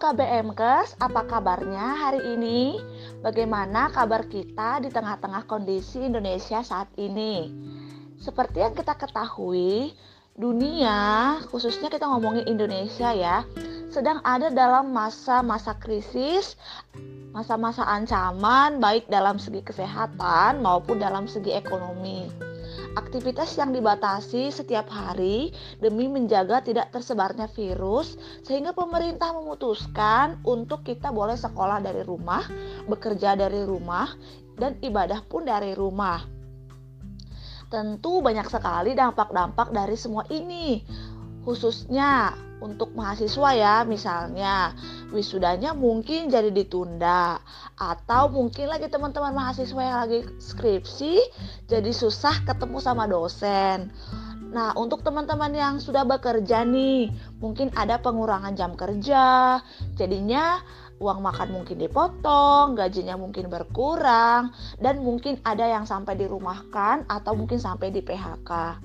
KBMkers, apa kabarnya hari ini? Bagaimana kabar kita di tengah-tengah kondisi Indonesia saat ini? Seperti yang kita ketahui, dunia, khususnya kita ngomongin Indonesia ya, sedang ada dalam masa-masa krisis, masa-masa ancaman baik dalam segi kesehatan maupun dalam segi ekonomi aktivitas yang dibatasi setiap hari demi menjaga tidak tersebarnya virus, sehingga pemerintah memutuskan untuk kita boleh sekolah dari rumah, bekerja dari rumah, dan ibadah pun dari rumah. Tentu banyak sekali dampak-dampak dari semua ini, khususnya untuk mahasiswa ya misalnya wisudanya mungkin jadi ditunda atau mungkin lagi teman-teman mahasiswa yang lagi skripsi jadi susah ketemu sama dosen Nah, untuk teman-teman yang sudah bekerja nih, mungkin ada pengurangan jam kerja, jadinya uang makan mungkin dipotong, gajinya mungkin berkurang, dan mungkin ada yang sampai dirumahkan atau mungkin sampai di PHK.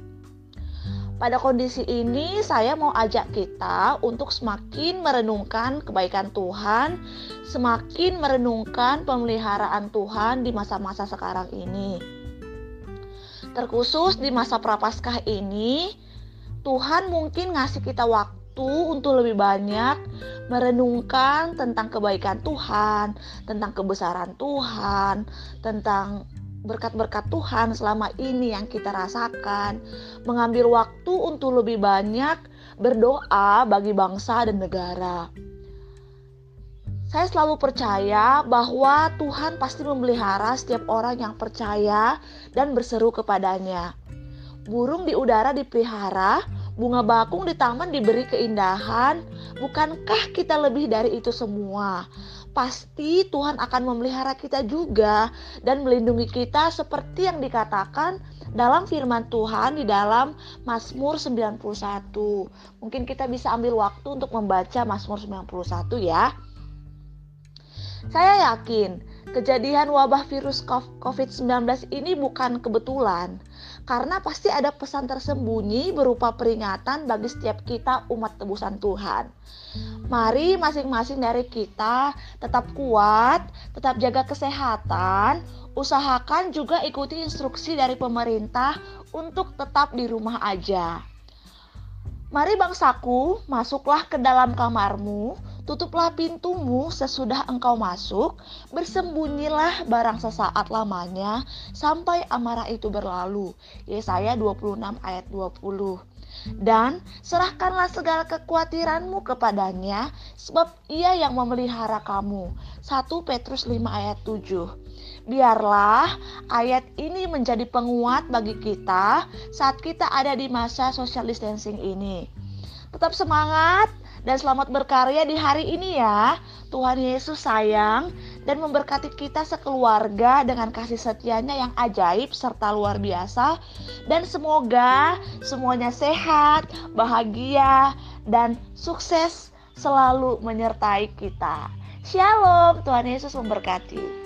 Pada kondisi ini, saya mau ajak kita untuk semakin merenungkan kebaikan Tuhan, semakin merenungkan pemeliharaan Tuhan di masa-masa sekarang ini. Terkhusus di masa prapaskah ini, Tuhan mungkin ngasih kita waktu untuk lebih banyak merenungkan tentang kebaikan Tuhan, tentang kebesaran Tuhan, tentang berkat-berkat Tuhan selama ini yang kita rasakan, mengambil waktu untuk lebih banyak berdoa bagi bangsa dan negara. Saya selalu percaya bahwa Tuhan pasti memelihara setiap orang yang percaya dan berseru kepadanya. Burung di udara dipelihara, bunga bakung di taman diberi keindahan. Bukankah kita lebih dari itu semua? Pasti Tuhan akan memelihara kita juga dan melindungi kita seperti yang dikatakan dalam firman Tuhan di dalam Mazmur 91. Mungkin kita bisa ambil waktu untuk membaca Mazmur 91 ya. Saya yakin kejadian wabah virus COVID-19 ini bukan kebetulan karena pasti ada pesan tersembunyi berupa peringatan bagi setiap kita umat tebusan Tuhan. Mari masing-masing dari kita tetap kuat, tetap jaga kesehatan, usahakan juga ikuti instruksi dari pemerintah untuk tetap di rumah aja. Mari bangsaku, masuklah ke dalam kamarmu, Tutuplah pintumu sesudah engkau masuk, bersembunyilah barang sesaat lamanya sampai amarah itu berlalu. Yesaya 26 ayat 20. Dan serahkanlah segala kekhawatiranmu kepadanya, sebab ia yang memelihara kamu. 1 Petrus 5 ayat 7. Biarlah ayat ini menjadi penguat bagi kita saat kita ada di masa social distancing ini. Tetap semangat, dan selamat berkarya di hari ini ya. Tuhan Yesus sayang dan memberkati kita sekeluarga dengan kasih setianya yang ajaib serta luar biasa. Dan semoga semuanya sehat, bahagia, dan sukses selalu menyertai kita. Shalom, Tuhan Yesus memberkati.